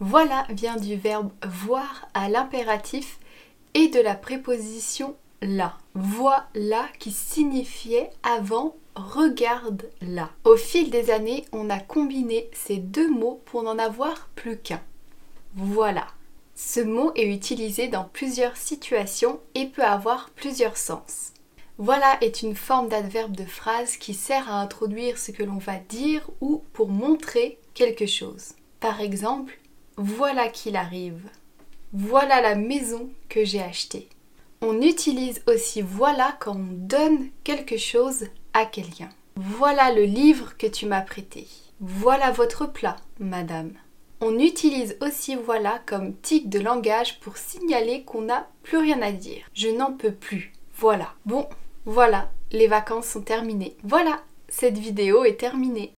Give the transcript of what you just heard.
Voilà vient du verbe voir à l'impératif et de la préposition là. Voilà qui signifiait avant regarde là. Au fil des années, on a combiné ces deux mots pour n'en avoir plus qu'un. Voilà. Ce mot est utilisé dans plusieurs situations et peut avoir plusieurs sens. Voilà est une forme d'adverbe de phrase qui sert à introduire ce que l'on va dire ou pour montrer quelque chose. Par exemple, voilà qu'il arrive. Voilà la maison que j'ai achetée. On utilise aussi voilà quand on donne quelque chose à quelqu'un. Voilà le livre que tu m'as prêté. Voilà votre plat, madame. On utilise aussi voilà comme tic de langage pour signaler qu'on n'a plus rien à dire. Je n'en peux plus. Voilà. Bon, voilà, les vacances sont terminées. Voilà, cette vidéo est terminée.